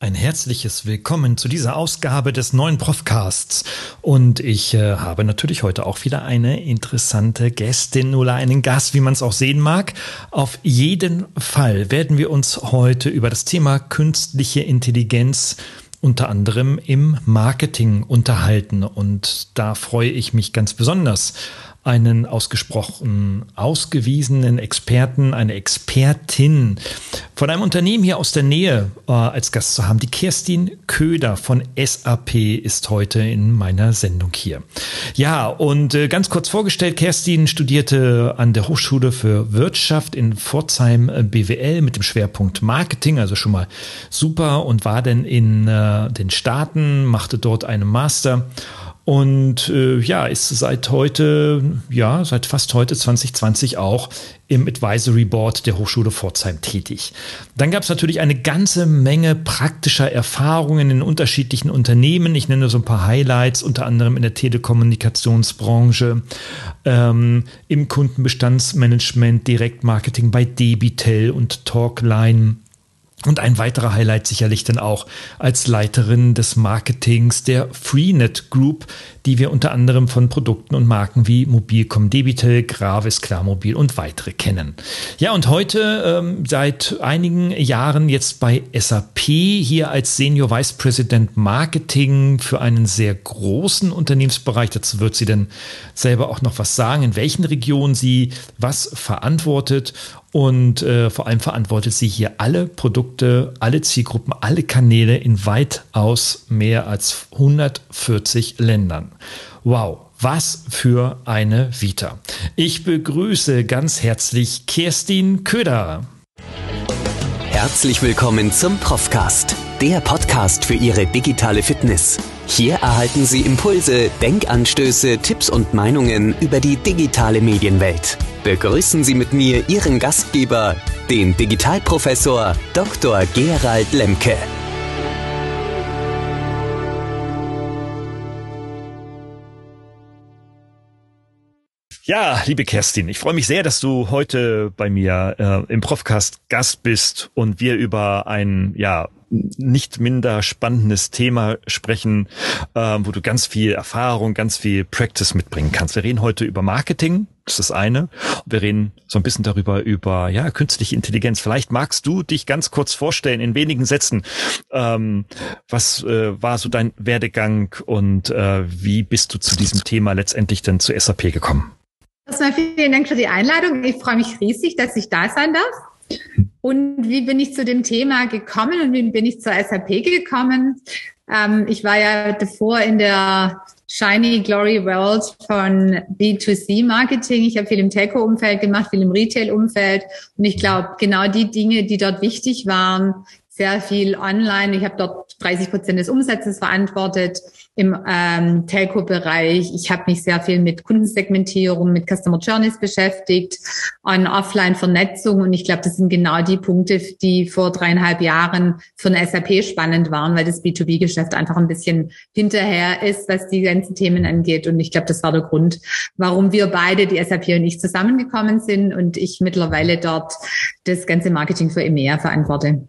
Ein herzliches Willkommen zu dieser Ausgabe des neuen Profcasts. Und ich äh, habe natürlich heute auch wieder eine interessante Gästin oder einen Gast, wie man es auch sehen mag. Auf jeden Fall werden wir uns heute über das Thema künstliche Intelligenz unter anderem im Marketing unterhalten. Und da freue ich mich ganz besonders einen ausgesprochen ausgewiesenen Experten, eine Expertin von einem Unternehmen hier aus der Nähe äh, als Gast zu haben. Die Kerstin Köder von SAP ist heute in meiner Sendung hier. Ja, und äh, ganz kurz vorgestellt, Kerstin studierte an der Hochschule für Wirtschaft in Pforzheim äh, BWL mit dem Schwerpunkt Marketing, also schon mal super und war dann in äh, den Staaten, machte dort einen Master und äh, ja, ist seit heute, ja, seit fast heute 2020 auch im Advisory Board der Hochschule Pforzheim tätig. Dann gab es natürlich eine ganze Menge praktischer Erfahrungen in unterschiedlichen Unternehmen. Ich nenne so ein paar Highlights, unter anderem in der Telekommunikationsbranche, ähm, im Kundenbestandsmanagement, Direktmarketing bei Debitel und Talkline und ein weiterer Highlight sicherlich dann auch als Leiterin des Marketings der Freenet Group, die wir unter anderem von Produkten und Marken wie Mobilcom Debitel, Gravis, Klarmobil und weitere kennen. Ja, und heute ähm, seit einigen Jahren jetzt bei SAP hier als Senior Vice President Marketing für einen sehr großen Unternehmensbereich. Dazu wird sie dann selber auch noch was sagen, in welchen Regionen sie was verantwortet und äh, vor allem verantwortet sie hier alle Produkte, alle Zielgruppen, alle Kanäle in weitaus mehr als 140 Ländern. Wow, was für eine Vita. Ich begrüße ganz herzlich Kerstin Köder. Herzlich willkommen zum Profcast, der Podcast für Ihre digitale Fitness. Hier erhalten Sie Impulse, Denkanstöße, Tipps und Meinungen über die digitale Medienwelt. Begrüßen Sie mit mir Ihren Gastgeber, den Digitalprofessor Dr. Gerald Lemke. Ja, liebe Kerstin, ich freue mich sehr, dass du heute bei mir äh, im Profcast Gast bist und wir über ein ja nicht minder spannendes Thema sprechen, äh, wo du ganz viel Erfahrung, ganz viel Practice mitbringen kannst. Wir reden heute über Marketing, das ist das eine. Wir reden so ein bisschen darüber, über ja, künstliche Intelligenz. Vielleicht magst du dich ganz kurz vorstellen, in wenigen Sätzen, ähm, was äh, war so dein Werdegang und äh, wie bist du zu diesem Thema letztendlich dann zu SAP gekommen? Erstmal vielen Dank für die Einladung. Ich freue mich riesig, dass ich da sein darf. Und wie bin ich zu dem Thema gekommen und wie bin ich zur SAP gekommen? Ähm, ich war ja davor in der Shiny Glory World von B2C Marketing. Ich habe viel im Telco-Umfeld gemacht, viel im Retail-Umfeld. Und ich glaube, genau die Dinge, die dort wichtig waren, sehr viel online. Ich habe dort 30 Prozent des Umsatzes verantwortet im ähm, Telco-Bereich. Ich habe mich sehr viel mit Kundensegmentierung, mit Customer Journeys beschäftigt, on Offline-Vernetzung. Und ich glaube, das sind genau die Punkte, die vor dreieinhalb Jahren für eine SAP spannend waren, weil das B2B-Geschäft einfach ein bisschen hinterher ist, was die ganzen Themen angeht. Und ich glaube, das war der Grund, warum wir beide, die SAP und ich, zusammengekommen sind und ich mittlerweile dort das ganze Marketing für EMEA verantworte.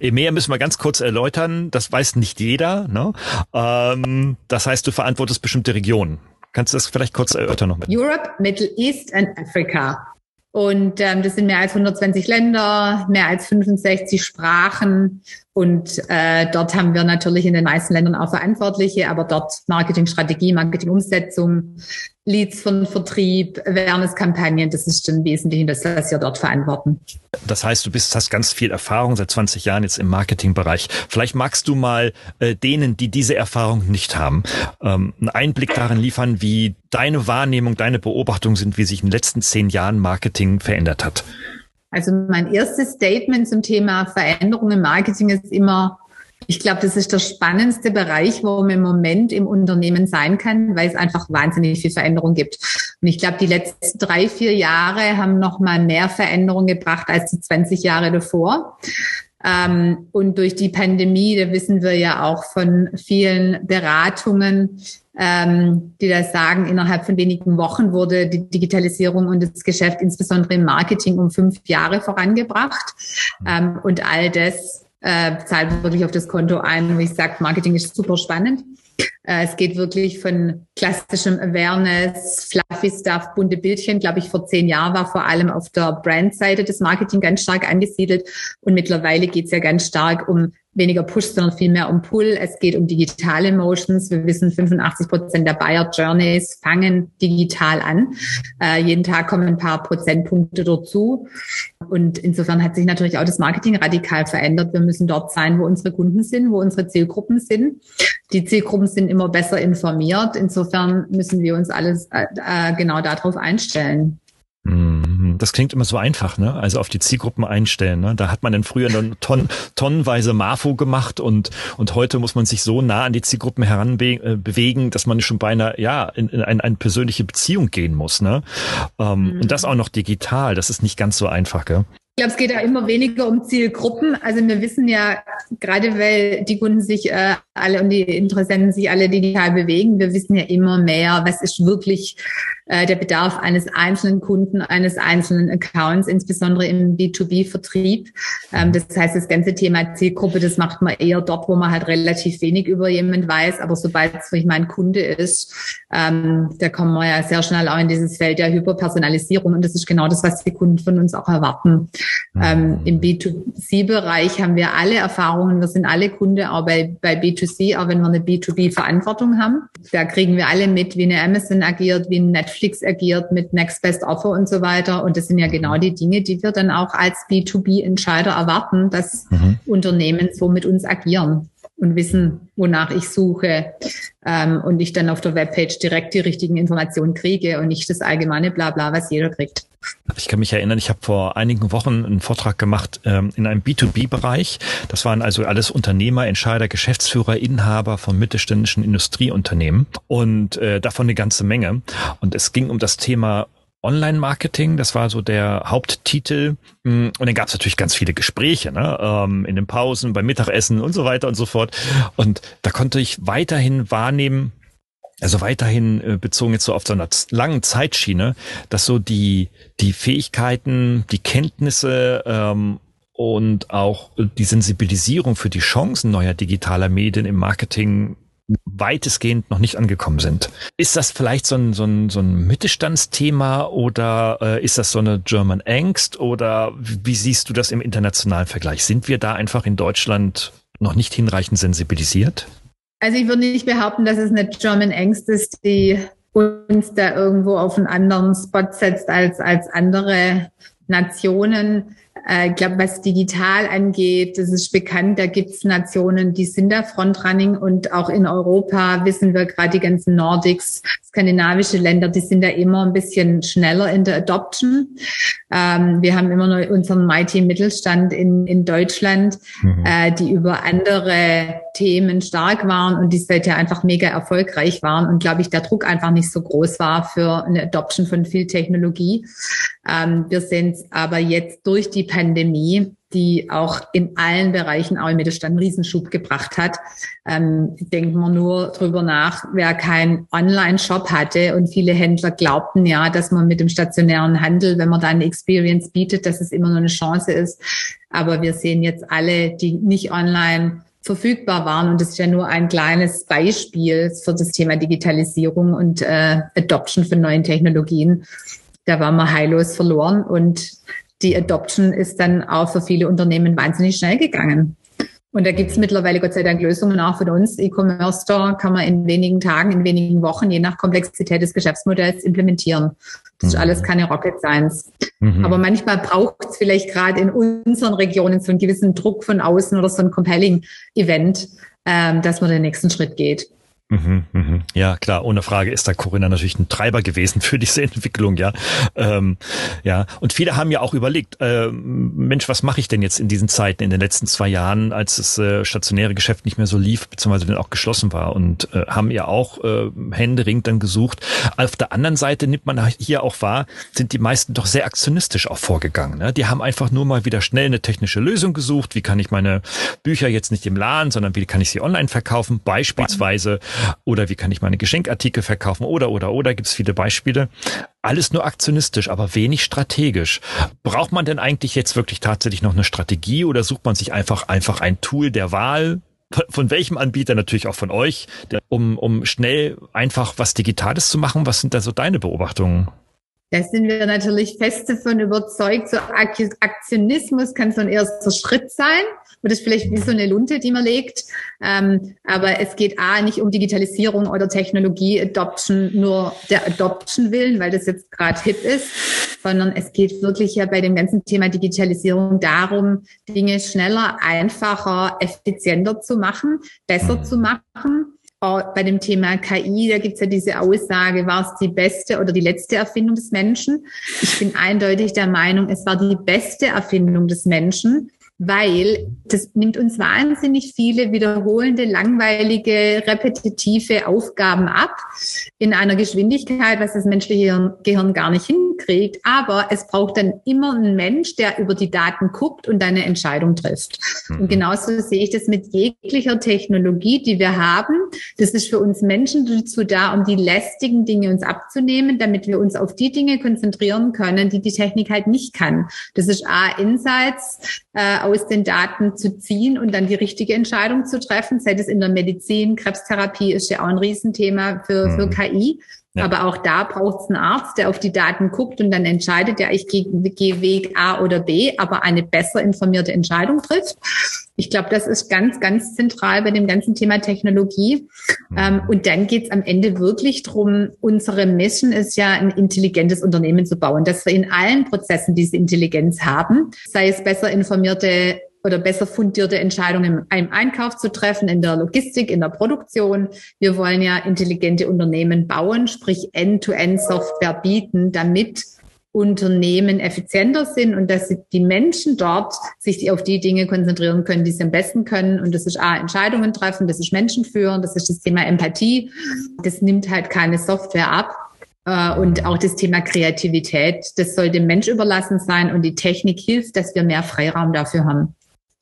EMEA müssen wir ganz kurz erläutern, das weiß nicht jeder. Ne? Ähm, das heißt, du verantwortest bestimmte Regionen. Kannst du das vielleicht kurz erörtern noch mit? Europe, Middle East and Africa. Und ähm, das sind mehr als 120 Länder, mehr als 65 Sprachen. Und äh, dort haben wir natürlich in den meisten Ländern auch Verantwortliche, aber dort Marketingstrategie, Marketingumsetzung, Leads von Vertrieb, Awareness-Kampagnen, das ist im Wesentlichen das, was wir dort verantworten. Das heißt, du bist, hast ganz viel Erfahrung seit 20 Jahren jetzt im Marketingbereich. Vielleicht magst du mal äh, denen, die diese Erfahrung nicht haben, ähm, einen Einblick darin liefern, wie deine Wahrnehmung, deine Beobachtung sind, wie sich in den letzten zehn Jahren Marketing verändert hat. Also mein erstes Statement zum Thema Veränderung im Marketing ist immer, ich glaube, das ist der spannendste Bereich, wo man im Moment im Unternehmen sein kann, weil es einfach wahnsinnig viel Veränderung gibt. Und ich glaube, die letzten drei, vier Jahre haben noch mal mehr Veränderung gebracht als die 20 Jahre davor. Ähm, und durch die Pandemie, da wissen wir ja auch von vielen Beratungen, ähm, die da sagen, innerhalb von wenigen Wochen wurde die Digitalisierung und das Geschäft insbesondere im Marketing um fünf Jahre vorangebracht. Mhm. Ähm, und all das äh, zahlt wirklich auf das Konto ein, wo ich sage, Marketing ist super spannend. Äh, es geht wirklich von klassischem Awareness, fluffy Stuff, bunte Bildchen. Glaube ich, vor zehn Jahren war vor allem auf der Brandseite des Marketing ganz stark angesiedelt. Und mittlerweile geht es ja ganz stark um weniger Push, sondern viel mehr um Pull. Es geht um digitale Motions. Wir wissen, 85 Prozent der Buyer Journeys fangen digital an. Äh, jeden Tag kommen ein paar Prozentpunkte dazu. Und insofern hat sich natürlich auch das Marketing radikal verändert. Wir müssen dort sein, wo unsere Kunden sind, wo unsere Zielgruppen sind. Die Zielgruppen sind immer besser informiert. Insofern müssen wir uns alles äh, äh genau darauf einstellen. Mhm. Das klingt immer so einfach, ne? Also auf die Zielgruppen einstellen. Ne? Da hat man dann früher dann ton, tonnenweise Marfo gemacht und und heute muss man sich so nah an die Zielgruppen heranbewegen, äh, dass man schon beinahe ja in, in eine, eine persönliche Beziehung gehen muss. Ne? Ähm, mhm. Und das auch noch digital. Das ist nicht ganz so einfach, gell? Ich glaube, es geht ja immer weniger um Zielgruppen. Also wir wissen ja, gerade weil die Kunden sich äh, alle und die Interessenten sich alle digital bewegen, wir wissen ja immer mehr, was ist wirklich äh, der Bedarf eines einzelnen Kunden, eines einzelnen Accounts, insbesondere im B2B-Vertrieb. Ähm, das heißt, das ganze Thema Zielgruppe, das macht man eher dort, wo man halt relativ wenig über jemand weiß. Aber sobald es wirklich mein Kunde ist, ähm, da kommen wir ja sehr schnell auch in dieses Feld der Hyperpersonalisierung. Und das ist genau das, was die Kunden von uns auch erwarten. Ähm, Im B2C-Bereich haben wir alle Erfahrungen. Wir sind alle Kunde, auch bei, bei B2C, auch wenn wir eine B2B-Verantwortung haben. Da kriegen wir alle mit, wie eine Amazon agiert, wie ein Netflix Netflix agiert mit Next Best Offer und so weiter. Und das sind ja genau die Dinge, die wir dann auch als B2B-Entscheider erwarten, dass mhm. Unternehmen so mit uns agieren und wissen, wonach ich suche ähm, und ich dann auf der Webpage direkt die richtigen Informationen kriege und nicht das allgemeine Blabla, was jeder kriegt. Ich kann mich erinnern, ich habe vor einigen Wochen einen Vortrag gemacht ähm, in einem B2B-Bereich. Das waren also alles Unternehmer, Entscheider, Geschäftsführer, Inhaber von mittelständischen Industrieunternehmen und äh, davon eine ganze Menge. Und es ging um das Thema Online-Marketing, das war so der Haupttitel. Mm, und dann gab es natürlich ganz viele Gespräche, ne? Ähm, in den Pausen, beim Mittagessen und so weiter und so fort. Und da konnte ich weiterhin wahrnehmen, also weiterhin äh, bezogen jetzt so auf so einer langen Zeitschiene, dass so die, die Fähigkeiten, die Kenntnisse ähm, und auch die Sensibilisierung für die Chancen neuer digitaler Medien im Marketing weitestgehend noch nicht angekommen sind. Ist das vielleicht so ein, so ein, so ein Mittelstandsthema oder äh, ist das so eine German Angst oder wie siehst du das im internationalen Vergleich? Sind wir da einfach in Deutschland noch nicht hinreichend sensibilisiert? Also ich würde nicht behaupten, dass es eine German Angst ist, die uns da irgendwo auf einen anderen Spot setzt als, als andere Nationen. Äh, ich glaube, was digital angeht, das ist bekannt, da gibt es Nationen, die sind da Frontrunning und auch in Europa wissen wir gerade die ganzen Nordics, skandinavische Länder, die sind da immer ein bisschen schneller in der Adoption. Ähm, wir haben immer noch unseren Mighty Mittelstand in, in Deutschland, mhm. äh, die über andere Themen stark waren und die seither einfach mega erfolgreich waren und glaube ich, der Druck einfach nicht so groß war für eine Adoption von viel Technologie. Ähm, wir es aber jetzt durch die Pandemie, die auch in allen Bereichen auch im Mittelstand einen Riesenschub gebracht hat. Ähm, denken wir nur drüber nach, wer keinen Online-Shop hatte und viele Händler glaubten ja, dass man mit dem stationären Handel, wenn man da eine Experience bietet, dass es immer nur eine Chance ist. Aber wir sehen jetzt alle, die nicht online verfügbar waren. Und das ist ja nur ein kleines Beispiel für das Thema Digitalisierung und äh, Adoption von neuen Technologien da waren wir heillos verloren und die Adoption ist dann auch für viele Unternehmen wahnsinnig schnell gegangen. Und da gibt's mittlerweile Gott sei Dank Lösungen auch von uns. E-Commerce Store kann man in wenigen Tagen, in wenigen Wochen, je nach Komplexität des Geschäftsmodells implementieren. Das ist mhm. alles keine Rocket Science. Mhm. Aber manchmal braucht es vielleicht gerade in unseren Regionen so einen gewissen Druck von außen oder so ein compelling Event, ähm, dass man den nächsten Schritt geht. Mhm, mhm. Ja, klar, ohne Frage ist da Corinna natürlich ein Treiber gewesen für diese Entwicklung, ja. Ähm, ja, und viele haben ja auch überlegt, äh, Mensch, was mache ich denn jetzt in diesen Zeiten, in den letzten zwei Jahren, als das äh, stationäre Geschäft nicht mehr so lief, beziehungsweise dann auch geschlossen war und äh, haben ja auch äh, händeringend dann gesucht. Auf der anderen Seite nimmt man hier auch wahr, sind die meisten doch sehr aktionistisch auch vorgegangen. Ne? Die haben einfach nur mal wieder schnell eine technische Lösung gesucht. Wie kann ich meine Bücher jetzt nicht im Laden, sondern wie kann ich sie online verkaufen? Beispielsweise oder wie kann ich meine Geschenkartikel verkaufen oder oder oder gibt es viele Beispiele. Alles nur aktionistisch, aber wenig strategisch. Braucht man denn eigentlich jetzt wirklich tatsächlich noch eine Strategie oder sucht man sich einfach einfach ein Tool der Wahl, von welchem Anbieter natürlich auch von euch, um, um schnell einfach was Digitales zu machen? Was sind da so deine Beobachtungen? Da sind wir natürlich fest davon überzeugt, so Aktionismus kann so ein erster Schritt sein. Und das ist vielleicht wie so eine Lunte, die man legt. Ähm, aber es geht A, nicht um Digitalisierung oder Technologie Adoption, nur der Adoption willen, weil das jetzt gerade hip ist, sondern es geht wirklich ja bei dem ganzen Thema Digitalisierung darum, Dinge schneller, einfacher, effizienter zu machen, besser zu machen bei dem Thema KI, da gibt's ja diese Aussage, war es die beste oder die letzte Erfindung des Menschen? Ich bin eindeutig der Meinung, es war die beste Erfindung des Menschen, weil das nimmt uns wahnsinnig viele wiederholende, langweilige, repetitive Aufgaben ab in einer Geschwindigkeit, was das menschliche Gehirn gar nicht hinkriegt. Aber es braucht dann immer einen Mensch, der über die Daten guckt und eine Entscheidung trifft. Mhm. Und genauso sehe ich das mit jeglicher Technologie, die wir haben. Das ist für uns Menschen dazu da, um die lästigen Dinge uns abzunehmen, damit wir uns auf die Dinge konzentrieren können, die die Technik halt nicht kann. Das ist A, Insights, äh, aus den Daten zu ziehen und dann die richtige Entscheidung zu treffen. Sei es in der Medizin, Krebstherapie ist ja auch ein Riesenthema für, für mhm. KI. Ja. Aber auch da braucht es einen Arzt, der auf die Daten guckt und dann entscheidet, ja, ich gehe geh Weg A oder B, aber eine besser informierte Entscheidung trifft. Ich glaube, das ist ganz, ganz zentral bei dem ganzen Thema Technologie. Mhm. Ähm, und dann geht es am Ende wirklich drum. unsere Mission ist ja, ein intelligentes Unternehmen zu bauen, dass wir in allen Prozessen diese Intelligenz haben, sei es besser informierte oder besser fundierte Entscheidungen im Einkauf zu treffen, in der Logistik, in der Produktion. Wir wollen ja intelligente Unternehmen bauen, sprich End-to-End-Software bieten, damit Unternehmen effizienter sind und dass die Menschen dort sich auf die Dinge konzentrieren können, die sie am besten können. Und das ist A, Entscheidungen treffen, das ist Menschen führen, das ist das Thema Empathie. Das nimmt halt keine Software ab. Äh, und auch das Thema Kreativität, das soll dem Mensch überlassen sein und die Technik hilft, dass wir mehr Freiraum dafür haben.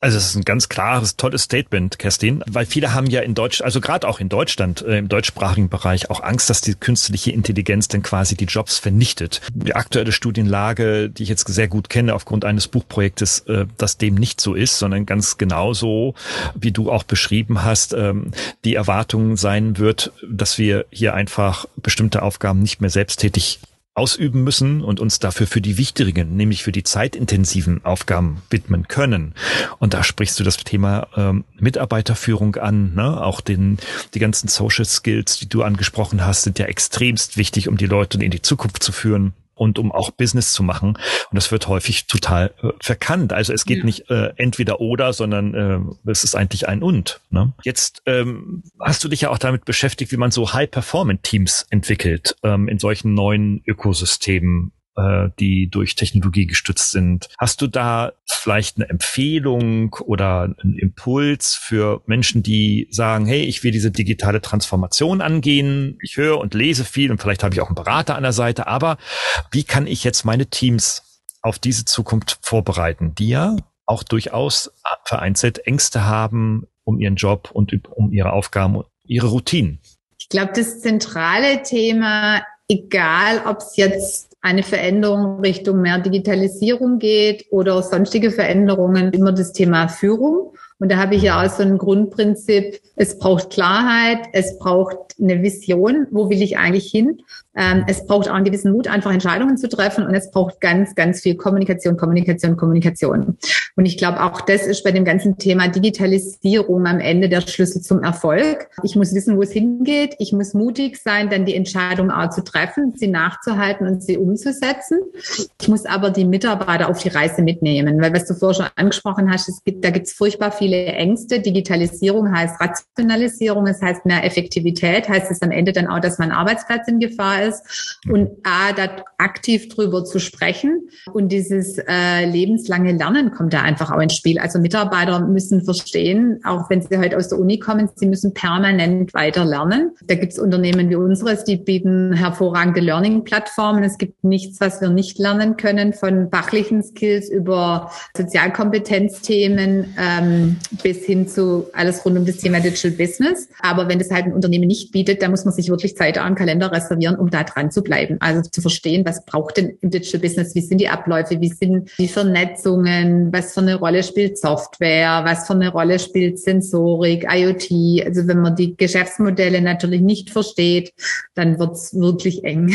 Also es ist ein ganz klares, tolles Statement, Kerstin, weil viele haben ja in Deutsch, also gerade auch in Deutschland, äh, im deutschsprachigen Bereich auch Angst, dass die künstliche Intelligenz dann quasi die Jobs vernichtet. Die aktuelle Studienlage, die ich jetzt sehr gut kenne aufgrund eines Buchprojektes, äh, dass dem nicht so ist, sondern ganz genauso, wie du auch beschrieben hast, ähm, die Erwartung sein wird, dass wir hier einfach bestimmte Aufgaben nicht mehr selbsttätig ausüben müssen und uns dafür für die wichtigen, nämlich für die zeitintensiven Aufgaben widmen können. Und da sprichst du das Thema ähm, Mitarbeiterführung an, ne? auch den, die ganzen Social Skills, die du angesprochen hast, sind ja extremst wichtig, um die Leute in die Zukunft zu führen und um auch Business zu machen. Und das wird häufig total äh, verkannt. Also es geht ja. nicht äh, entweder oder, sondern äh, es ist eigentlich ein und. Ne? Jetzt ähm, hast du dich ja auch damit beschäftigt, wie man so High-Performance-Teams entwickelt ähm, in solchen neuen Ökosystemen äh, die durch Technologie gestützt sind. Hast du da vielleicht eine Empfehlung oder einen Impuls für Menschen, die sagen, hey, ich will diese digitale Transformation angehen, ich höre und lese viel und vielleicht habe ich auch einen Berater an der Seite, aber wie kann ich jetzt meine Teams auf diese Zukunft vorbereiten, die ja auch durchaus vereinzelt Ängste haben um ihren Job und um ihre Aufgaben, ihre Routinen? Ich glaube, das zentrale Thema, egal ob es jetzt eine Veränderung Richtung mehr Digitalisierung geht oder sonstige Veränderungen, immer das Thema Führung. Und da habe ich ja auch so ein Grundprinzip, es braucht Klarheit, es braucht eine Vision, wo will ich eigentlich hin? Ähm, es braucht auch einen gewissen Mut, einfach Entscheidungen zu treffen und es braucht ganz, ganz viel Kommunikation, Kommunikation, Kommunikation. Und ich glaube, auch das ist bei dem ganzen Thema Digitalisierung am Ende der Schlüssel zum Erfolg. Ich muss wissen, wo es hingeht. Ich muss mutig sein, dann die Entscheidung auch zu treffen, sie nachzuhalten und sie umzusetzen. Ich muss aber die Mitarbeiter auf die Reise mitnehmen, weil was du vorher schon angesprochen hast, es gibt, da gibt es furchtbar viele Ängste. Digitalisierung heißt Rationalisierung, es heißt mehr Effektivität, heißt es am Ende dann auch, dass mein Arbeitsplatz in Gefahr ist und A, da aktiv drüber zu sprechen und dieses äh, lebenslange Lernen kommt da einfach auch ins Spiel. Also Mitarbeiter müssen verstehen, auch wenn sie heute aus der Uni kommen, sie müssen permanent weiter lernen. Da gibt es Unternehmen wie unseres, die bieten hervorragende Learning-Plattformen. Es gibt nichts, was wir nicht lernen können, von fachlichen Skills über Sozialkompetenzthemen ähm, bis hin zu alles rund um das Thema Digital Business. Aber wenn das halt ein Unternehmen nicht bietet, dann muss man sich wirklich Zeit am Kalender reservieren, um da dran zu bleiben. Also zu verstehen, was braucht denn im Digital Business, wie sind die Abläufe, wie sind die Vernetzungen, was für eine Rolle spielt Software, was für eine Rolle spielt Sensorik, IoT. Also wenn man die Geschäftsmodelle natürlich nicht versteht, dann wird's wirklich eng.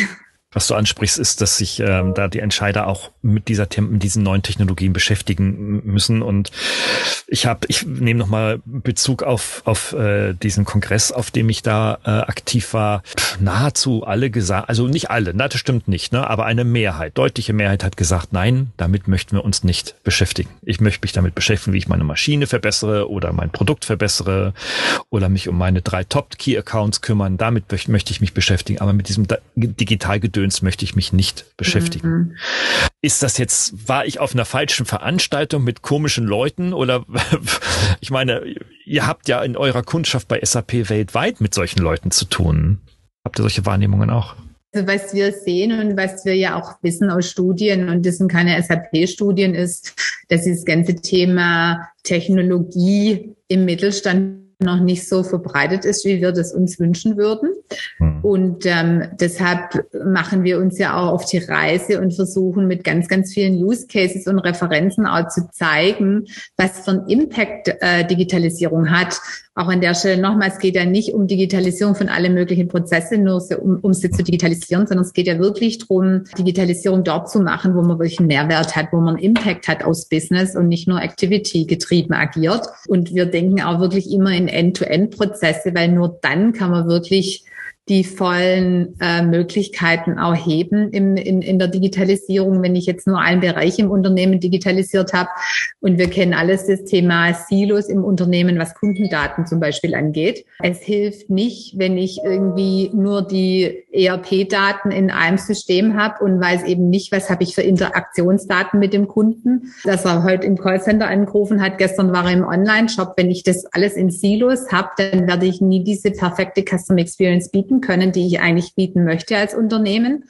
Was du ansprichst, ist, dass sich ähm, da die Entscheider auch mit dieser mit diesen neuen Technologien beschäftigen müssen. Und ich habe, ich nehme nochmal Bezug auf auf äh, diesen Kongress, auf dem ich da äh, aktiv war. Nahezu alle gesagt, also nicht alle, na das stimmt nicht, ne, aber eine Mehrheit, deutliche Mehrheit hat gesagt, nein, damit möchten wir uns nicht beschäftigen. Ich möchte mich damit beschäftigen, wie ich meine Maschine verbessere oder mein Produkt verbessere oder mich um meine drei Top Key Accounts kümmern. Damit möchte ich mich beschäftigen, aber mit diesem Digitalgedöns Gedöns möchte ich mich nicht beschäftigen. Mhm. Ist das jetzt, war ich auf einer falschen Veranstaltung mit komischen Leuten oder ich meine, ihr habt ja in eurer Kundschaft bei SAP weltweit mit solchen Leuten zu tun. Habt ihr solche Wahrnehmungen auch? Also was wir sehen und was wir ja auch wissen aus Studien, und das sind keine SAP-Studien, ist, dass dieses ganze Thema Technologie im Mittelstand noch nicht so verbreitet ist, wie wir das uns wünschen würden. Mhm. Und ähm, deshalb machen wir uns ja auch auf die Reise und versuchen mit ganz, ganz vielen Use Cases und Referenzen auch zu zeigen, was für einen Impact äh, Digitalisierung hat auch an der Stelle nochmal, es geht ja nicht um Digitalisierung von allen möglichen Prozessen, nur um, um sie zu digitalisieren, sondern es geht ja wirklich darum, Digitalisierung dort zu machen, wo man wirklich einen Mehrwert hat, wo man einen Impact hat aus Business und nicht nur Activity getrieben agiert. Und wir denken auch wirklich immer in End-to-End-Prozesse, weil nur dann kann man wirklich die vollen äh, Möglichkeiten auch heben im, in, in der Digitalisierung, wenn ich jetzt nur einen Bereich im Unternehmen digitalisiert habe. Und wir kennen alles das Thema Silos im Unternehmen, was Kundendaten zum Beispiel angeht. Es hilft nicht, wenn ich irgendwie nur die ERP-Daten in einem System habe und weiß eben nicht, was habe ich für Interaktionsdaten mit dem Kunden, dass er heute im Callcenter angerufen hat, gestern war er im Online-Shop. Wenn ich das alles in Silos habe, dann werde ich nie diese perfekte Customer Experience bieten können, die ich eigentlich bieten möchte als Unternehmen.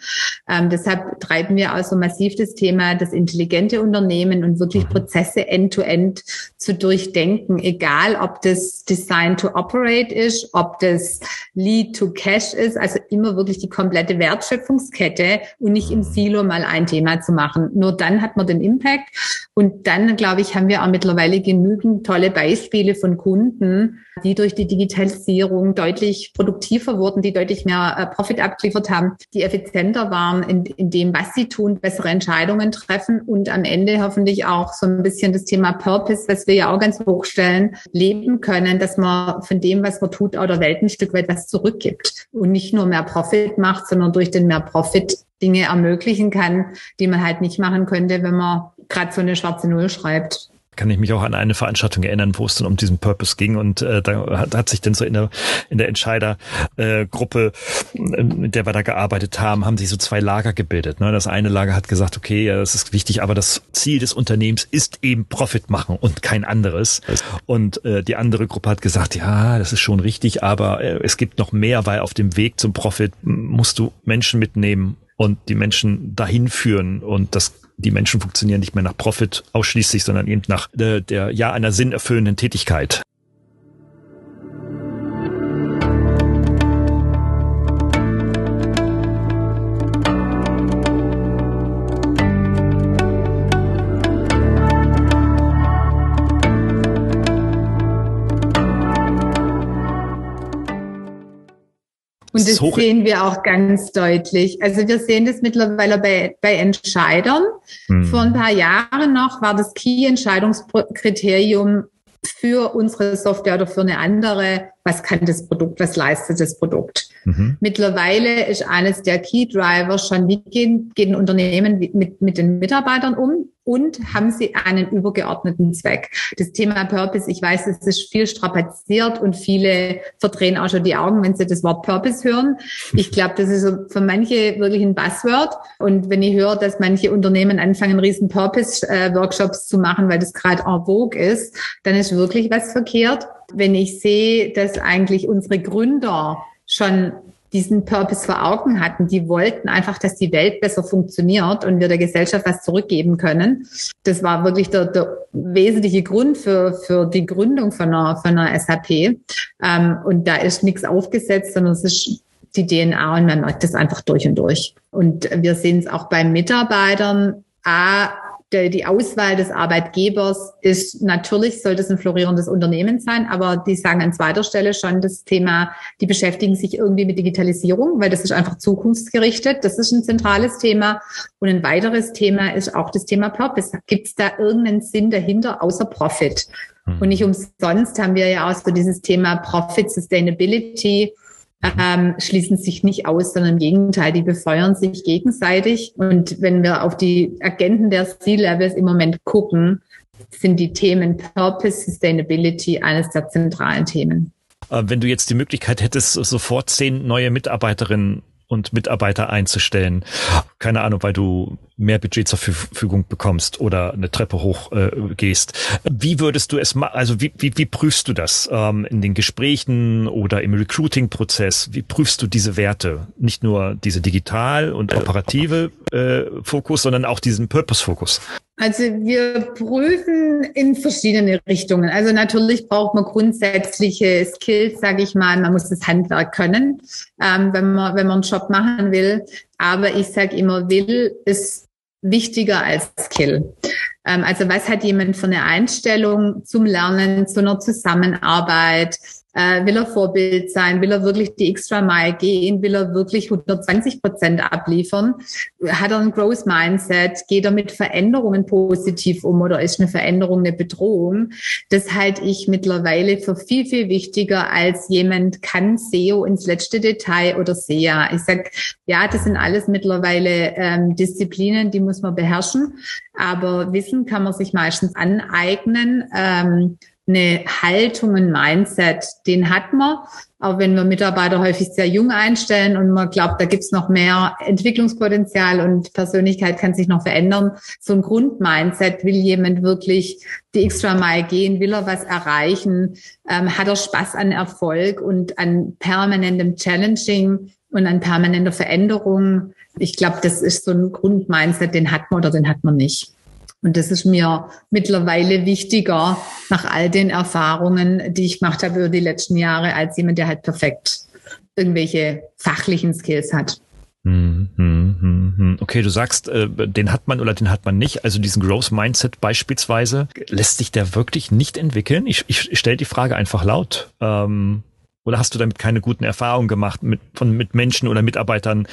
Ähm, deshalb treiben wir also massiv das Thema, das intelligente Unternehmen und wirklich mhm. Prozesse end-to-end -end zu durchdenken, egal ob das Design to Operate ist, ob das Lead to Cash ist, also immer wirklich die komplette Wertschöpfungskette und nicht im mhm. Silo mal ein Thema zu machen. Nur dann hat man den Impact. Und dann, glaube ich, haben wir auch mittlerweile genügend tolle Beispiele von Kunden, die durch die Digitalisierung deutlich produktiver wurden, die deutlich mehr äh, Profit abgeliefert haben, die effizienter waren in, in dem, was sie tun, bessere Entscheidungen treffen und am Ende hoffentlich auch so ein bisschen das Thema Purpose, was wir ja auch ganz hochstellen, leben können, dass man von dem, was man tut, auch der Welt ein Stück weit was zurückgibt und nicht nur mehr Profit macht, sondern durch den mehr Profit Dinge ermöglichen kann, die man halt nicht machen könnte, wenn man gerade so eine schwarze Null schreibt kann ich mich auch an eine Veranstaltung erinnern, wo es dann um diesen Purpose ging und äh, da hat, hat sich dann so in der in der Entscheidergruppe, äh, mit der wir da gearbeitet haben, haben sich so zwei Lager gebildet. Ne? Das eine Lager hat gesagt, okay, ja, das ist wichtig, aber das Ziel des Unternehmens ist eben Profit machen und kein anderes. Und äh, die andere Gruppe hat gesagt, ja, das ist schon richtig, aber äh, es gibt noch mehr, weil auf dem Weg zum Profit musst du Menschen mitnehmen und die Menschen dahin führen und das die Menschen funktionieren nicht mehr nach Profit ausschließlich, sondern eben nach der, der ja einer sinnerfüllenden Tätigkeit. Und das sehen wir auch ganz deutlich. Also wir sehen das mittlerweile bei, bei Entscheidern. Mhm. Vor ein paar Jahren noch war das Key-Entscheidungskriterium für unsere Software oder für eine andere, was kann das Produkt, was leistet das Produkt. Mhm. Mittlerweile ist eines der Key Driver schon, wie gehen, gehen Unternehmen mit, mit den Mitarbeitern um und haben sie einen übergeordneten Zweck. Das Thema Purpose, ich weiß, es ist viel strapaziert und viele verdrehen auch schon die Augen, wenn sie das Wort Purpose hören. Ich glaube, das ist für manche wirklich ein Buzzword. Und wenn ich höre, dass manche Unternehmen anfangen, riesen Purpose-Workshops zu machen, weil das gerade en vogue ist, dann ist wirklich was verkehrt. Wenn ich sehe, dass eigentlich unsere Gründer schon diesen Purpose vor Augen hatten. Die wollten einfach, dass die Welt besser funktioniert und wir der Gesellschaft was zurückgeben können. Das war wirklich der, der wesentliche Grund für, für die Gründung von einer, von einer SAP. Ähm, und da ist nichts aufgesetzt, sondern es ist die DNA und man merkt das einfach durch und durch. Und wir sehen es auch bei Mitarbeitern. A, die Auswahl des Arbeitgebers ist natürlich, sollte es ein florierendes Unternehmen sein, aber die sagen an zweiter Stelle schon das Thema, die beschäftigen sich irgendwie mit Digitalisierung, weil das ist einfach zukunftsgerichtet. Das ist ein zentrales Thema. Und ein weiteres Thema ist auch das Thema Purpose. Gibt es da irgendeinen Sinn dahinter außer Profit? Hm. Und nicht umsonst haben wir ja auch so dieses Thema Profit Sustainability ähm, schließen sich nicht aus, sondern im Gegenteil, die befeuern sich gegenseitig. Und wenn wir auf die Agenten der C-Levels im Moment gucken, sind die Themen Purpose, Sustainability eines der zentralen Themen. Äh, wenn du jetzt die Möglichkeit hättest, sofort zehn neue Mitarbeiterinnen und Mitarbeiter einzustellen. Keine Ahnung, weil du mehr Budget zur Verfügung bekommst oder eine Treppe hoch äh, gehst. Wie würdest du es machen? Also wie, wie, wie prüfst du das ähm, in den Gesprächen oder im Recruiting-Prozess? Wie prüfst du diese Werte? Nicht nur diese digital und operative äh, Fokus, sondern auch diesen Purpose-Fokus. Also wir prüfen in verschiedene Richtungen. Also natürlich braucht man grundsätzliche Skills, sage ich mal. Man muss das Handwerk können, ähm, wenn man wenn man einen Job machen will. Aber ich sage immer, will ist wichtiger als Skill. Ähm, also was hat jemand für eine Einstellung zum Lernen, zu einer Zusammenarbeit? Äh, will er Vorbild sein? Will er wirklich die extra Mile gehen? Will er wirklich 120 Prozent abliefern? Hat er ein Growth Mindset? Geht er mit Veränderungen positiv um oder ist eine Veränderung eine Bedrohung? Das halte ich mittlerweile für viel, viel wichtiger als jemand kann SEO ins letzte Detail oder SEA. Ich sag, ja, das sind alles mittlerweile ähm, Disziplinen, die muss man beherrschen. Aber Wissen kann man sich meistens aneignen. Ähm, eine Haltung, ein Mindset, den hat man. Auch wenn wir Mitarbeiter häufig sehr jung einstellen und man glaubt, da gibt's noch mehr Entwicklungspotenzial und Persönlichkeit kann sich noch verändern. So ein Grundmindset, will jemand wirklich die extra Mile gehen, will er was erreichen, ähm, hat er Spaß an Erfolg und an permanentem Challenging und an permanenter Veränderung. Ich glaube, das ist so ein Grundmindset, den hat man oder den hat man nicht. Und das ist mir mittlerweile wichtiger nach all den Erfahrungen, die ich gemacht habe über die letzten Jahre, als jemand, der halt perfekt irgendwelche fachlichen Skills hat. Hm, hm, hm, okay, du sagst, äh, den hat man oder den hat man nicht. Also diesen Growth Mindset beispielsweise, lässt sich der wirklich nicht entwickeln? Ich, ich stelle die Frage einfach laut. Ähm, oder hast du damit keine guten Erfahrungen gemacht mit, von, mit Menschen oder Mitarbeitern,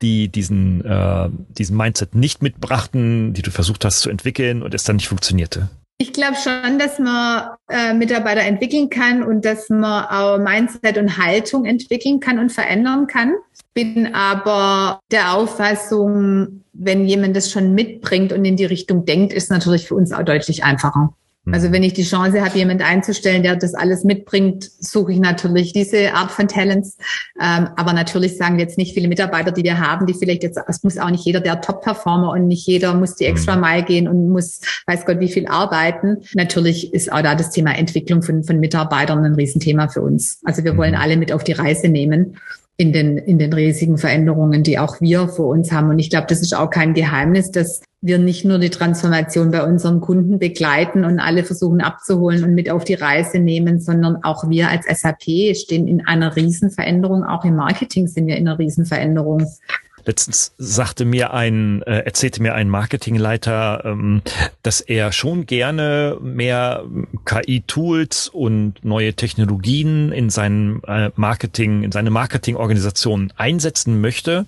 die diesen, äh, diesen Mindset nicht mitbrachten, die du versucht hast zu entwickeln und es dann nicht funktionierte? Ich glaube schon, dass man äh, Mitarbeiter entwickeln kann und dass man auch Mindset und Haltung entwickeln kann und verändern kann. Bin aber der Auffassung, wenn jemand das schon mitbringt und in die Richtung denkt, ist natürlich für uns auch deutlich einfacher. Also mhm. wenn ich die Chance habe, jemand einzustellen, der das alles mitbringt, suche ich natürlich diese Art von Talents. Ähm, aber natürlich sagen wir jetzt nicht viele Mitarbeiter, die wir haben, die vielleicht jetzt, es muss auch nicht jeder der Top-Performer und nicht jeder muss die extra mhm. Mile gehen und muss, weiß Gott, wie viel arbeiten. Natürlich ist auch da das Thema Entwicklung von, von Mitarbeitern ein Riesenthema für uns. Also wir wollen mhm. alle mit auf die Reise nehmen in den, in den riesigen Veränderungen, die auch wir vor uns haben. Und ich glaube, das ist auch kein Geheimnis, dass wir nicht nur die Transformation bei unseren Kunden begleiten und alle versuchen abzuholen und mit auf die Reise nehmen, sondern auch wir als SAP stehen in einer Riesenveränderung. Auch im Marketing sind wir in einer Riesenveränderung. Letztens sagte mir ein, äh, erzählte mir ein Marketingleiter, ähm, dass er schon gerne mehr KI-Tools und neue Technologien in seinem äh, Marketing, in seine Marketingorganisation einsetzen möchte.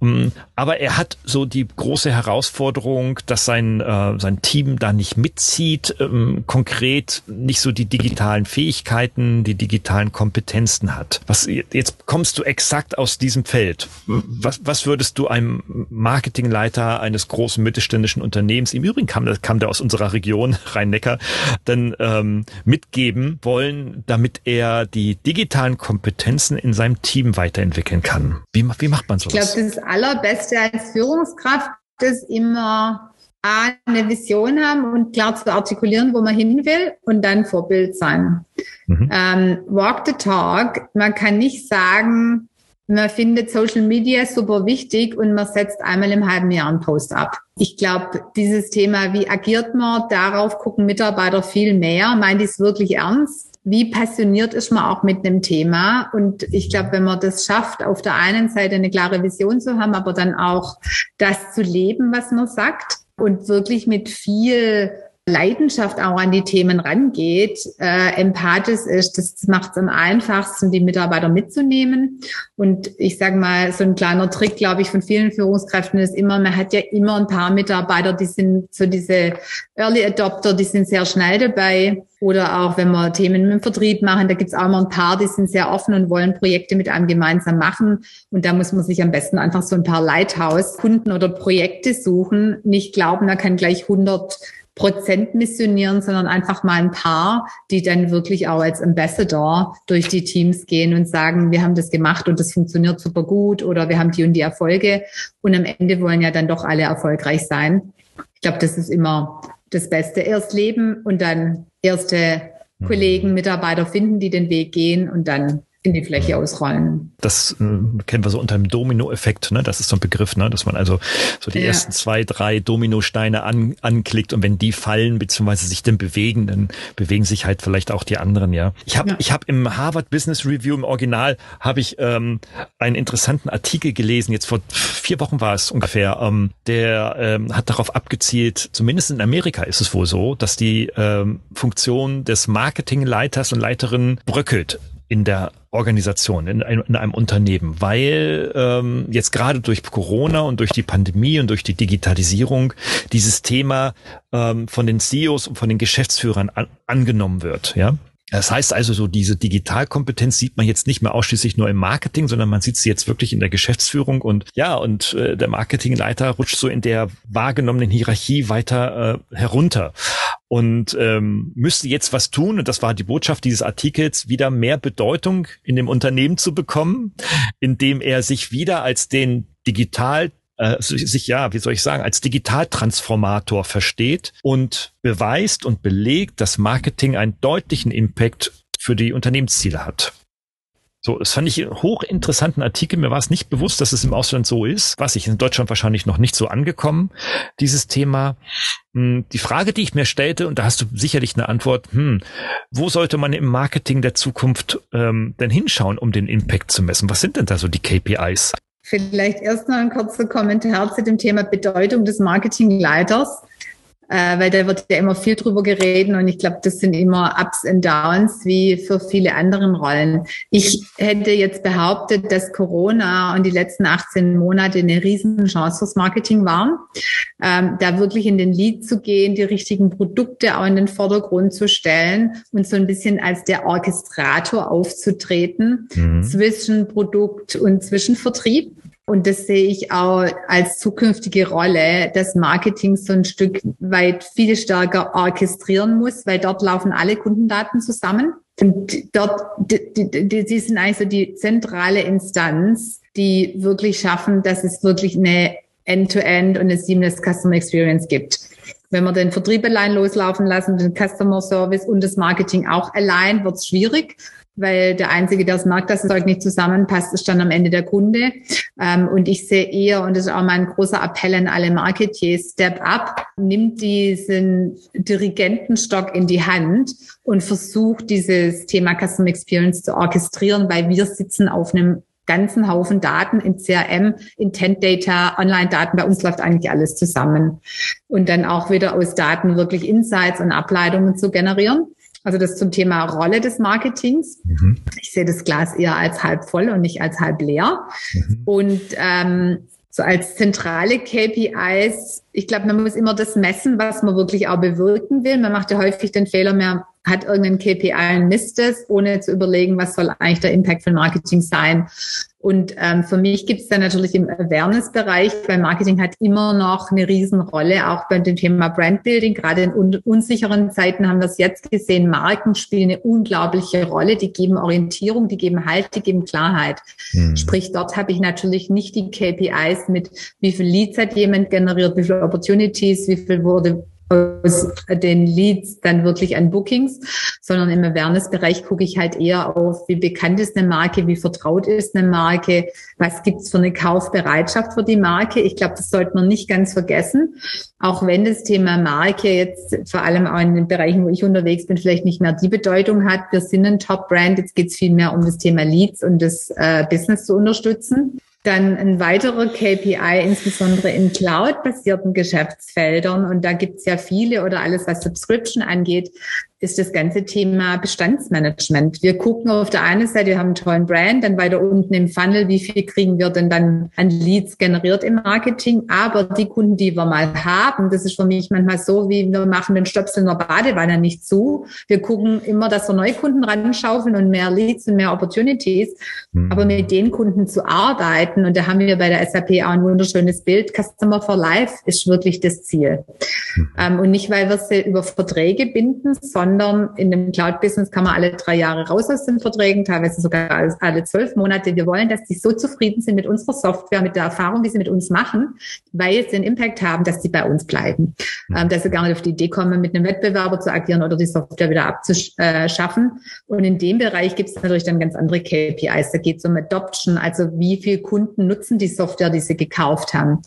Ähm, aber er hat so die große Herausforderung, dass sein, äh, sein Team da nicht mitzieht, ähm, konkret nicht so die digitalen Fähigkeiten, die digitalen Kompetenzen hat. Was, jetzt kommst du exakt aus diesem Feld. Was, was was würdest du einem Marketingleiter eines großen mittelständischen Unternehmens, im Übrigen kam, kam der aus unserer Region, Rhein-Neckar, dann ähm, mitgeben wollen, damit er die digitalen Kompetenzen in seinem Team weiterentwickeln kann? Wie, wie macht man sowas? Ich glaube, das Allerbeste als Führungskraft ist immer A, eine Vision haben und klar zu artikulieren, wo man hin will und dann Vorbild sein. Mhm. Ähm, walk the talk. Man kann nicht sagen, man findet Social Media super wichtig und man setzt einmal im halben Jahr einen Post ab. Ich glaube, dieses Thema, wie agiert man, darauf gucken Mitarbeiter viel mehr. Meint die es wirklich ernst? Wie passioniert ist man auch mit einem Thema? Und ich glaube, wenn man das schafft, auf der einen Seite eine klare Vision zu haben, aber dann auch das zu leben, was man sagt, und wirklich mit viel Leidenschaft auch an die Themen rangeht, äh, empathisch ist, das macht es am einfachsten, die Mitarbeiter mitzunehmen. Und ich sage mal, so ein kleiner Trick, glaube ich, von vielen Führungskräften ist immer, man hat ja immer ein paar Mitarbeiter, die sind so diese Early Adopter, die sind sehr schnell dabei. Oder auch wenn wir Themen dem Vertrieb machen, da gibt es auch immer ein paar, die sind sehr offen und wollen Projekte mit einem gemeinsam machen. Und da muss man sich am besten einfach so ein paar Lighthouse-Kunden oder Projekte suchen. Nicht glauben, da kann gleich 100 Prozent missionieren, sondern einfach mal ein paar, die dann wirklich auch als Ambassador durch die Teams gehen und sagen, wir haben das gemacht und das funktioniert super gut oder wir haben die und die Erfolge. Und am Ende wollen ja dann doch alle erfolgreich sein. Ich glaube, das ist immer das Beste. Erst leben und dann erste mhm. Kollegen, Mitarbeiter finden, die den Weg gehen und dann in die Fläche ausrollen. Das äh, kennen wir so unter dem Domino-Effekt, ne? Das ist so ein Begriff, ne? Dass man also so die ja. ersten zwei, drei Dominosteine an, anklickt und wenn die fallen beziehungsweise sich dann bewegen, dann bewegen sich halt vielleicht auch die anderen, ja. Ich habe ja. ich habe im Harvard Business Review im Original habe ich ähm, einen interessanten Artikel gelesen. Jetzt vor vier Wochen war es ungefähr. Ähm, der ähm, hat darauf abgezielt. Zumindest in Amerika ist es wohl so, dass die ähm, Funktion des Marketingleiters und Leiterinnen bröckelt in der Organisation, in einem, in einem Unternehmen, weil ähm, jetzt gerade durch Corona und durch die Pandemie und durch die Digitalisierung dieses Thema ähm, von den CEOs und von den Geschäftsführern an, angenommen wird. Ja, das heißt also, so diese Digitalkompetenz sieht man jetzt nicht mehr ausschließlich nur im Marketing, sondern man sieht sie jetzt wirklich in der Geschäftsführung und ja, und äh, der Marketingleiter rutscht so in der wahrgenommenen Hierarchie weiter äh, herunter. Und ähm, müsste jetzt was tun, und das war die Botschaft dieses Artikels, wieder mehr Bedeutung in dem Unternehmen zu bekommen, indem er sich wieder als den digital äh, sich ja, wie soll ich sagen, als Digitaltransformator versteht und beweist und belegt, dass Marketing einen deutlichen Impact für die Unternehmensziele hat. So, das fand ich einen hochinteressanten Artikel. Mir war es nicht bewusst, dass es im Ausland so ist. Was ich in Deutschland wahrscheinlich noch nicht so angekommen, dieses Thema. Hm, die Frage, die ich mir stellte, und da hast du sicherlich eine Antwort, hm, wo sollte man im Marketing der Zukunft ähm, denn hinschauen, um den Impact zu messen? Was sind denn da so die KPIs? Vielleicht erst noch ein kurzer Kommentar zu dem Thema Bedeutung des Marketingleiters äh, weil da wird ja immer viel drüber geredet und ich glaube, das sind immer Ups und Downs wie für viele anderen Rollen. Ich hätte jetzt behauptet, dass Corona und die letzten 18 Monate eine Riesenchance fürs Marketing waren, ähm, da wirklich in den Lead zu gehen, die richtigen Produkte auch in den Vordergrund zu stellen und so ein bisschen als der Orchestrator aufzutreten mhm. zwischen Produkt und zwischen Vertrieb. Und das sehe ich auch als zukünftige Rolle des Marketings so ein Stück weit viel stärker orchestrieren muss, weil dort laufen alle Kundendaten zusammen. Und dort, die, die, die sind also die zentrale Instanz, die wirklich schaffen, dass es wirklich eine End-to-End -End und eine seamless Customer Experience gibt. Wenn wir den Vertrieb allein loslaufen lassen, den Customer Service und das Marketing auch allein, wird es schwierig weil der Einzige, der es merkt, dass das Zeug nicht zusammenpasst, ist dann am Ende der Kunde. Ähm, und ich sehe eher, und das ist auch mein großer Appell an alle Marketiers, Step Up, nimmt diesen Dirigentenstock in die Hand und versucht, dieses Thema Custom Experience zu orchestrieren, weil wir sitzen auf einem ganzen Haufen Daten in CRM, Intent Data, Online-Daten. Bei uns läuft eigentlich alles zusammen. Und dann auch wieder aus Daten wirklich Insights und Ableitungen zu generieren. Also das zum Thema Rolle des Marketings. Mhm. Ich sehe das Glas eher als halb voll und nicht als halb leer. Mhm. Und ähm, so als zentrale KPIs, ich glaube, man muss immer das messen, was man wirklich auch bewirken will. Man macht ja häufig den Fehler, man hat irgendeinen KPI und misst es, ohne zu überlegen, was soll eigentlich der Impact von Marketing sein. Und ähm, für mich gibt es dann natürlich im Awareness-Bereich, weil Marketing hat immer noch eine Riesenrolle, auch bei dem Thema Brandbuilding. Gerade in un unsicheren Zeiten haben wir es jetzt gesehen, Marken spielen eine unglaubliche Rolle. Die geben Orientierung, die geben Halt, die geben Klarheit. Hm. Sprich, dort habe ich natürlich nicht die KPIs mit, wie viel Leads hat jemand generiert, wie viele Opportunities, wie viel wurde aus den Leads dann wirklich an Bookings, sondern im Awareness-Bereich gucke ich halt eher auf, wie bekannt ist eine Marke, wie vertraut ist eine Marke, was gibt's für eine Kaufbereitschaft für die Marke. Ich glaube, das sollte man nicht ganz vergessen, auch wenn das Thema Marke jetzt vor allem auch in den Bereichen, wo ich unterwegs bin, vielleicht nicht mehr die Bedeutung hat. Wir sind ein Top-Brand, jetzt geht's viel mehr um das Thema Leads und das äh, Business zu unterstützen. Dann ein weiterer KPI, insbesondere in Cloud-basierten Geschäftsfeldern, und da gibt es ja viele oder alles, was Subscription angeht, ist das ganze Thema Bestandsmanagement. Wir gucken auf der einen Seite, wir haben einen tollen Brand, dann weiter unten im Funnel, wie viel kriegen wir denn dann an Leads generiert im Marketing. Aber die Kunden, die wir mal haben, das ist für mich manchmal so, wie wir machen den Stöpsel in der Badewanne nicht zu. Wir gucken immer, dass wir neue Kunden ranschaufeln und mehr Leads und mehr Opportunities. Mhm. Aber mit den Kunden zu arbeiten, und da haben wir bei der SAP auch ein wunderschönes Bild, Customer for Life ist wirklich das Ziel. Mhm. Und nicht, weil wir sie über Verträge binden, sondern sondern in dem Cloud-Business kann man alle drei Jahre raus aus den Verträgen, teilweise sogar alle zwölf Monate. Wir wollen, dass die so zufrieden sind mit unserer Software, mit der Erfahrung, die sie mit uns machen, weil sie einen Impact haben, dass sie bei uns bleiben. Mhm. Ähm, dass sie gar nicht auf die Idee kommen, mit einem Wettbewerber zu agieren oder die Software wieder abzuschaffen. Und in dem Bereich gibt es natürlich dann ganz andere KPIs. Da geht es um Adoption, also wie viele Kunden nutzen die Software, die sie gekauft haben.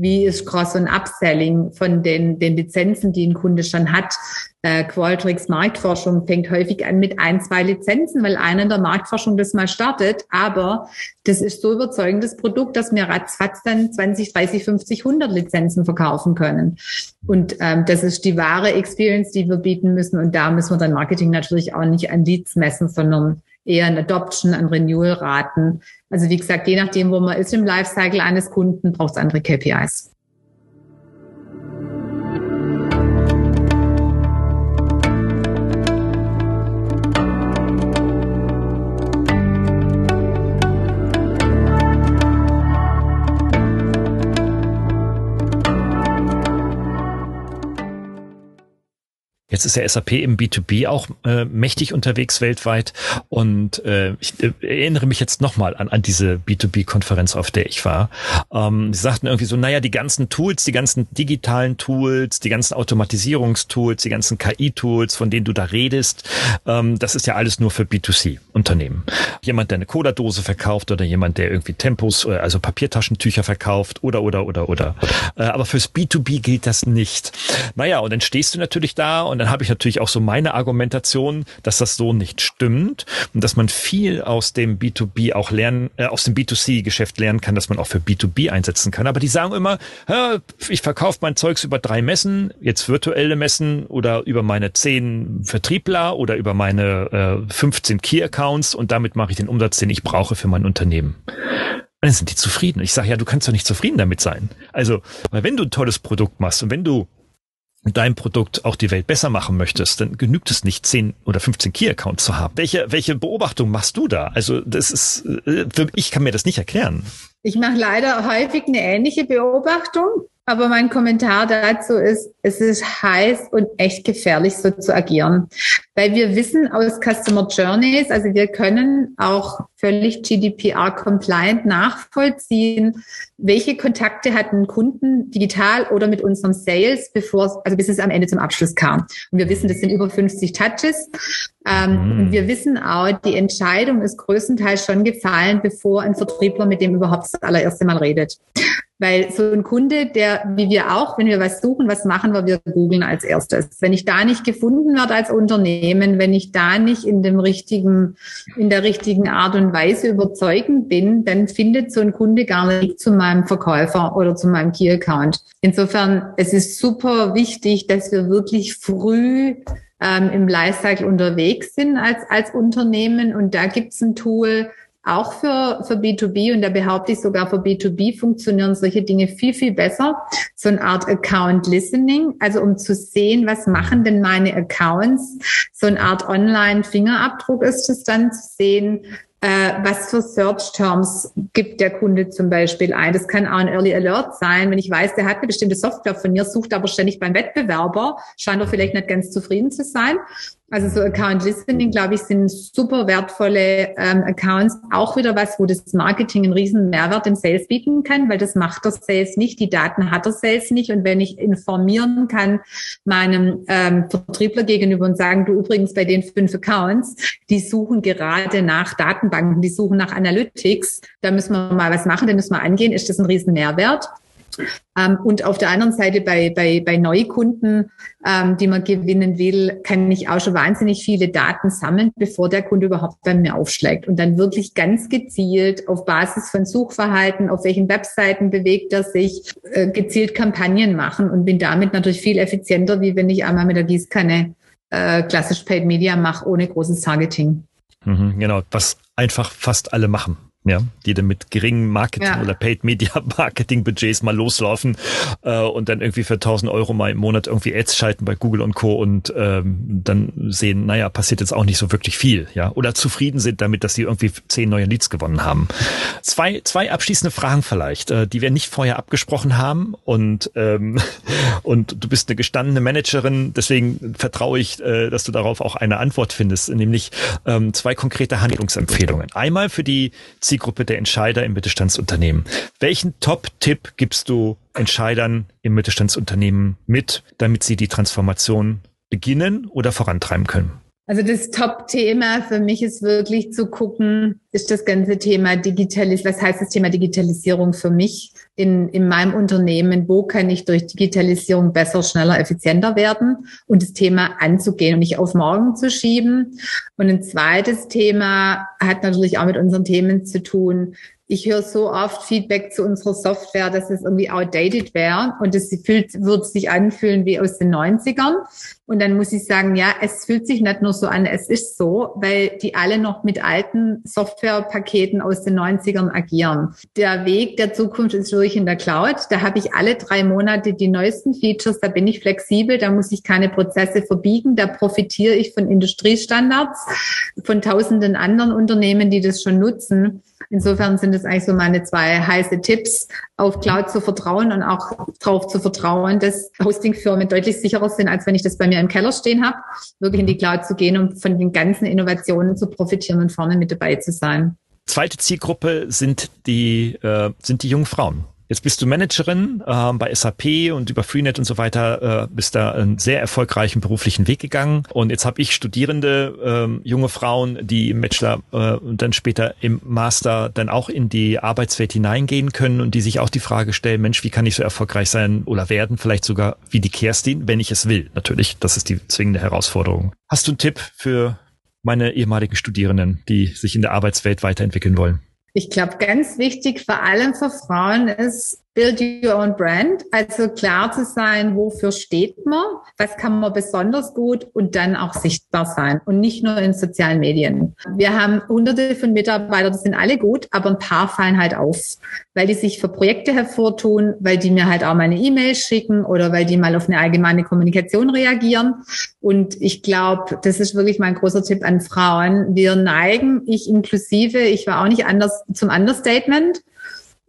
Wie ist Cross- und Upselling von den, den Lizenzen, die ein Kunde schon hat? Äh, Qualtrics Marktforschung fängt häufig an mit ein, zwei Lizenzen, weil einer in der Marktforschung das mal startet. Aber das ist so überzeugendes Produkt, dass wir ratzfatz dann 20, 30, 50, 100 Lizenzen verkaufen können. Und ähm, das ist die wahre Experience, die wir bieten müssen. Und da müssen wir dann Marketing natürlich auch nicht an Leads messen, sondern eher an Adoption, an Renewal-Raten. Also wie gesagt, je nachdem, wo man ist im Lifecycle eines Kunden, braucht es andere KPIs. Jetzt ist der SAP im B2B auch äh, mächtig unterwegs weltweit. Und äh, ich äh, erinnere mich jetzt nochmal an, an diese B2B-Konferenz, auf der ich war. Ähm, sie sagten irgendwie so, naja, die ganzen Tools, die ganzen digitalen Tools, die ganzen Automatisierungstools, die ganzen KI-Tools, von denen du da redest, ähm, das ist ja alles nur für B2C-Unternehmen. Jemand, der eine Cola-Dose verkauft oder jemand, der irgendwie Tempos, äh, also Papiertaschentücher verkauft oder, oder, oder, oder. Äh, aber fürs B2B gilt das nicht. Naja, und dann stehst du natürlich da und dann habe ich natürlich auch so meine Argumentation, dass das so nicht stimmt und dass man viel aus dem B2B auch lernen, äh, aus dem B2C-Geschäft lernen kann, dass man auch für B2B einsetzen kann. Aber die sagen immer, ich verkaufe mein Zeugs über drei Messen, jetzt virtuelle Messen oder über meine zehn Vertriebler oder über meine äh, 15 Key-Accounts und damit mache ich den Umsatz, den ich brauche für mein Unternehmen. Dann sind die zufrieden. Ich sage, ja, du kannst doch nicht zufrieden damit sein. Also, weil wenn du ein tolles Produkt machst und wenn du dein Produkt auch die Welt besser machen möchtest, dann genügt es nicht, 10 oder 15 Key-Accounts zu haben. Welche, welche Beobachtung machst du da? Also das ist, äh, ich kann mir das nicht erklären. Ich mache leider häufig eine ähnliche Beobachtung. Aber mein Kommentar dazu ist, es ist heiß und echt gefährlich, so zu agieren. Weil wir wissen aus Customer Journeys, also wir können auch völlig GDPR-compliant nachvollziehen, welche Kontakte hatten Kunden digital oder mit unserem Sales, bevor, also bis es am Ende zum Abschluss kam. Und wir wissen, das sind über 50 Touches. Ähm, mhm. Und wir wissen auch, die Entscheidung ist größtenteils schon gefallen, bevor ein Vertriebler mit dem überhaupt das allererste Mal redet. Weil so ein Kunde, der, wie wir auch, wenn wir was suchen, was machen wir? Wir googeln als erstes. Wenn ich da nicht gefunden werde als Unternehmen, wenn ich da nicht in dem richtigen, in der richtigen Art und Weise überzeugend bin, dann findet so ein Kunde gar nicht zu meinem Verkäufer oder zu meinem Key Account. Insofern, es ist super wichtig, dass wir wirklich früh ähm, im Lifecycle unterwegs sind als, als Unternehmen. Und da gibt es ein Tool, auch für, für B2B und da behaupte ich sogar für B2B funktionieren solche Dinge viel, viel besser. So eine Art Account Listening, also um zu sehen, was machen denn meine Accounts. So eine Art Online-Fingerabdruck ist es dann zu sehen, äh, was für Search Terms gibt der Kunde zum Beispiel ein. Das kann auch ein Early Alert sein. Wenn ich weiß, der hat eine bestimmte Software von mir, sucht aber ständig beim Wettbewerber, scheint er vielleicht nicht ganz zufrieden zu sein. Also so Account Listening, glaube ich, sind super wertvolle ähm, Accounts. Auch wieder was, wo das Marketing einen riesen Mehrwert im Sales bieten kann, weil das macht der Sales nicht, die Daten hat der Sales nicht. Und wenn ich informieren kann meinem ähm, Vertriebler gegenüber und sagen, du übrigens bei den fünf Accounts, die suchen gerade nach Datenbanken, die suchen nach Analytics, da müssen wir mal was machen, da müssen wir angehen, ist das ein riesen Mehrwert. Ähm, und auf der anderen Seite bei, bei, bei Neukunden, ähm, die man gewinnen will, kann ich auch schon wahnsinnig viele Daten sammeln, bevor der Kunde überhaupt bei mir aufschlägt. Und dann wirklich ganz gezielt auf Basis von Suchverhalten, auf welchen Webseiten bewegt er sich, äh, gezielt Kampagnen machen und bin damit natürlich viel effizienter, wie wenn ich einmal mit der Gießkanne äh, klassisch Paid Media mache, ohne großes Targeting. Mhm, genau, was einfach fast alle machen ja, die dann mit geringen Marketing ja. oder Paid Media Marketing Budgets mal loslaufen äh, und dann irgendwie für 1000 Euro mal im Monat irgendwie Ads schalten bei Google und Co. und ähm, dann sehen, naja, passiert jetzt auch nicht so wirklich viel, ja, oder zufrieden sind damit, dass sie irgendwie zehn neue Leads gewonnen haben. Zwei, zwei abschließende Fragen vielleicht, äh, die wir nicht vorher abgesprochen haben und ähm, und du bist eine gestandene Managerin, deswegen vertraue ich, äh, dass du darauf auch eine Antwort findest, nämlich ähm, zwei konkrete Handlungsempfehlungen. Einmal für die Zielgruppe der Entscheider im Mittelstandsunternehmen. Welchen Top-Tipp gibst du Entscheidern im Mittelstandsunternehmen mit, damit sie die Transformation beginnen oder vorantreiben können? Also das Top-Thema für mich ist wirklich zu gucken, ist das ganze Thema Digitalisierung, was heißt das Thema Digitalisierung für mich in, in meinem Unternehmen? Wo kann ich durch Digitalisierung besser, schneller, effizienter werden und das Thema anzugehen und nicht auf morgen zu schieben? Und ein zweites Thema hat natürlich auch mit unseren Themen zu tun, ich höre so oft Feedback zu unserer Software, dass es irgendwie outdated wäre und es fühlt, wird sich anfühlen wie aus den 90ern. Und dann muss ich sagen, ja, es fühlt sich nicht nur so an, es ist so, weil die alle noch mit alten Softwarepaketen aus den 90ern agieren. Der Weg der Zukunft ist wirklich in der Cloud. Da habe ich alle drei Monate die neuesten Features, da bin ich flexibel, da muss ich keine Prozesse verbiegen, da profitiere ich von Industriestandards, von tausenden anderen Unternehmen, die das schon nutzen. Insofern sind es eigentlich so meine zwei heiße Tipps, auf Cloud zu vertrauen und auch darauf zu vertrauen, dass Hostingfirmen deutlich sicherer sind, als wenn ich das bei mir im Keller stehen habe, wirklich in die Cloud zu gehen, um von den ganzen Innovationen zu profitieren und vorne mit dabei zu sein. Zweite Zielgruppe sind die, äh, sind die jungen Frauen. Jetzt bist du Managerin äh, bei SAP und über Freenet und so weiter, äh, bist da einen sehr erfolgreichen beruflichen Weg gegangen. Und jetzt habe ich Studierende, äh, junge Frauen, die im Bachelor äh, und dann später im Master dann auch in die Arbeitswelt hineingehen können und die sich auch die Frage stellen, Mensch, wie kann ich so erfolgreich sein oder werden, vielleicht sogar wie die Kerstin, wenn ich es will. Natürlich, das ist die zwingende Herausforderung. Hast du einen Tipp für meine ehemaligen Studierenden, die sich in der Arbeitswelt weiterentwickeln wollen? Ich glaube, ganz wichtig vor allem für Frauen ist, Build your own brand, also klar zu sein, wofür steht man, was kann man besonders gut und dann auch sichtbar sein und nicht nur in sozialen Medien. Wir haben hunderte von Mitarbeitern, die sind alle gut, aber ein paar fallen halt auf, weil die sich für Projekte hervortun, weil die mir halt auch meine E-Mails schicken oder weil die mal auf eine allgemeine Kommunikation reagieren. Und ich glaube, das ist wirklich mein großer Tipp an Frauen. Wir neigen, ich inklusive, ich war auch nicht anders zum Understatement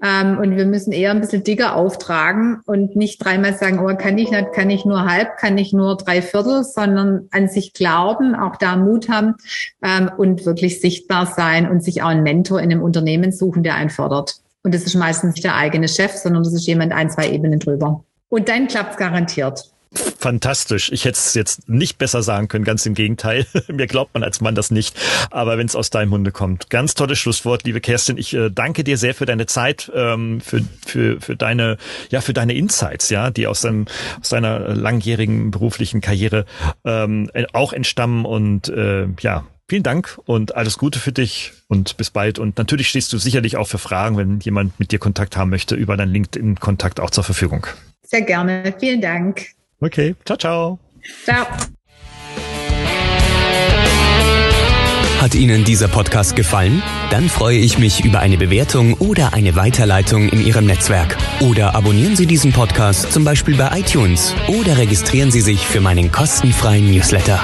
ähm, und wir müssen eher ein bisschen dicker auftragen und nicht dreimal sagen, oh, kann ich nicht, kann ich nur halb, kann ich nur drei Viertel, sondern an sich glauben, auch da Mut haben ähm, und wirklich sichtbar sein und sich auch einen Mentor in einem Unternehmen suchen, der einen fördert. Und das ist meistens nicht der eigene Chef, sondern das ist jemand ein, zwei Ebenen drüber. Und dann klappt's garantiert fantastisch. Ich hätte es jetzt nicht besser sagen können, ganz im Gegenteil. Mir glaubt man als Mann das nicht. Aber wenn es aus deinem Munde kommt. Ganz tolles Schlusswort, liebe Kerstin. Ich äh, danke dir sehr für deine Zeit, ähm, für, für, für deine, ja, für deine Insights, ja, die aus, deinem, aus deiner langjährigen beruflichen Karriere ähm, auch entstammen. Und äh, ja, vielen Dank und alles Gute für dich und bis bald. Und natürlich stehst du sicherlich auch für Fragen, wenn jemand mit dir Kontakt haben möchte, über deinen LinkedIn-Kontakt auch zur Verfügung. Sehr gerne. Vielen Dank. Okay, ciao, ciao. Ciao. Hat Ihnen dieser Podcast gefallen? Dann freue ich mich über eine Bewertung oder eine Weiterleitung in Ihrem Netzwerk. Oder abonnieren Sie diesen Podcast zum Beispiel bei iTunes oder registrieren Sie sich für meinen kostenfreien Newsletter.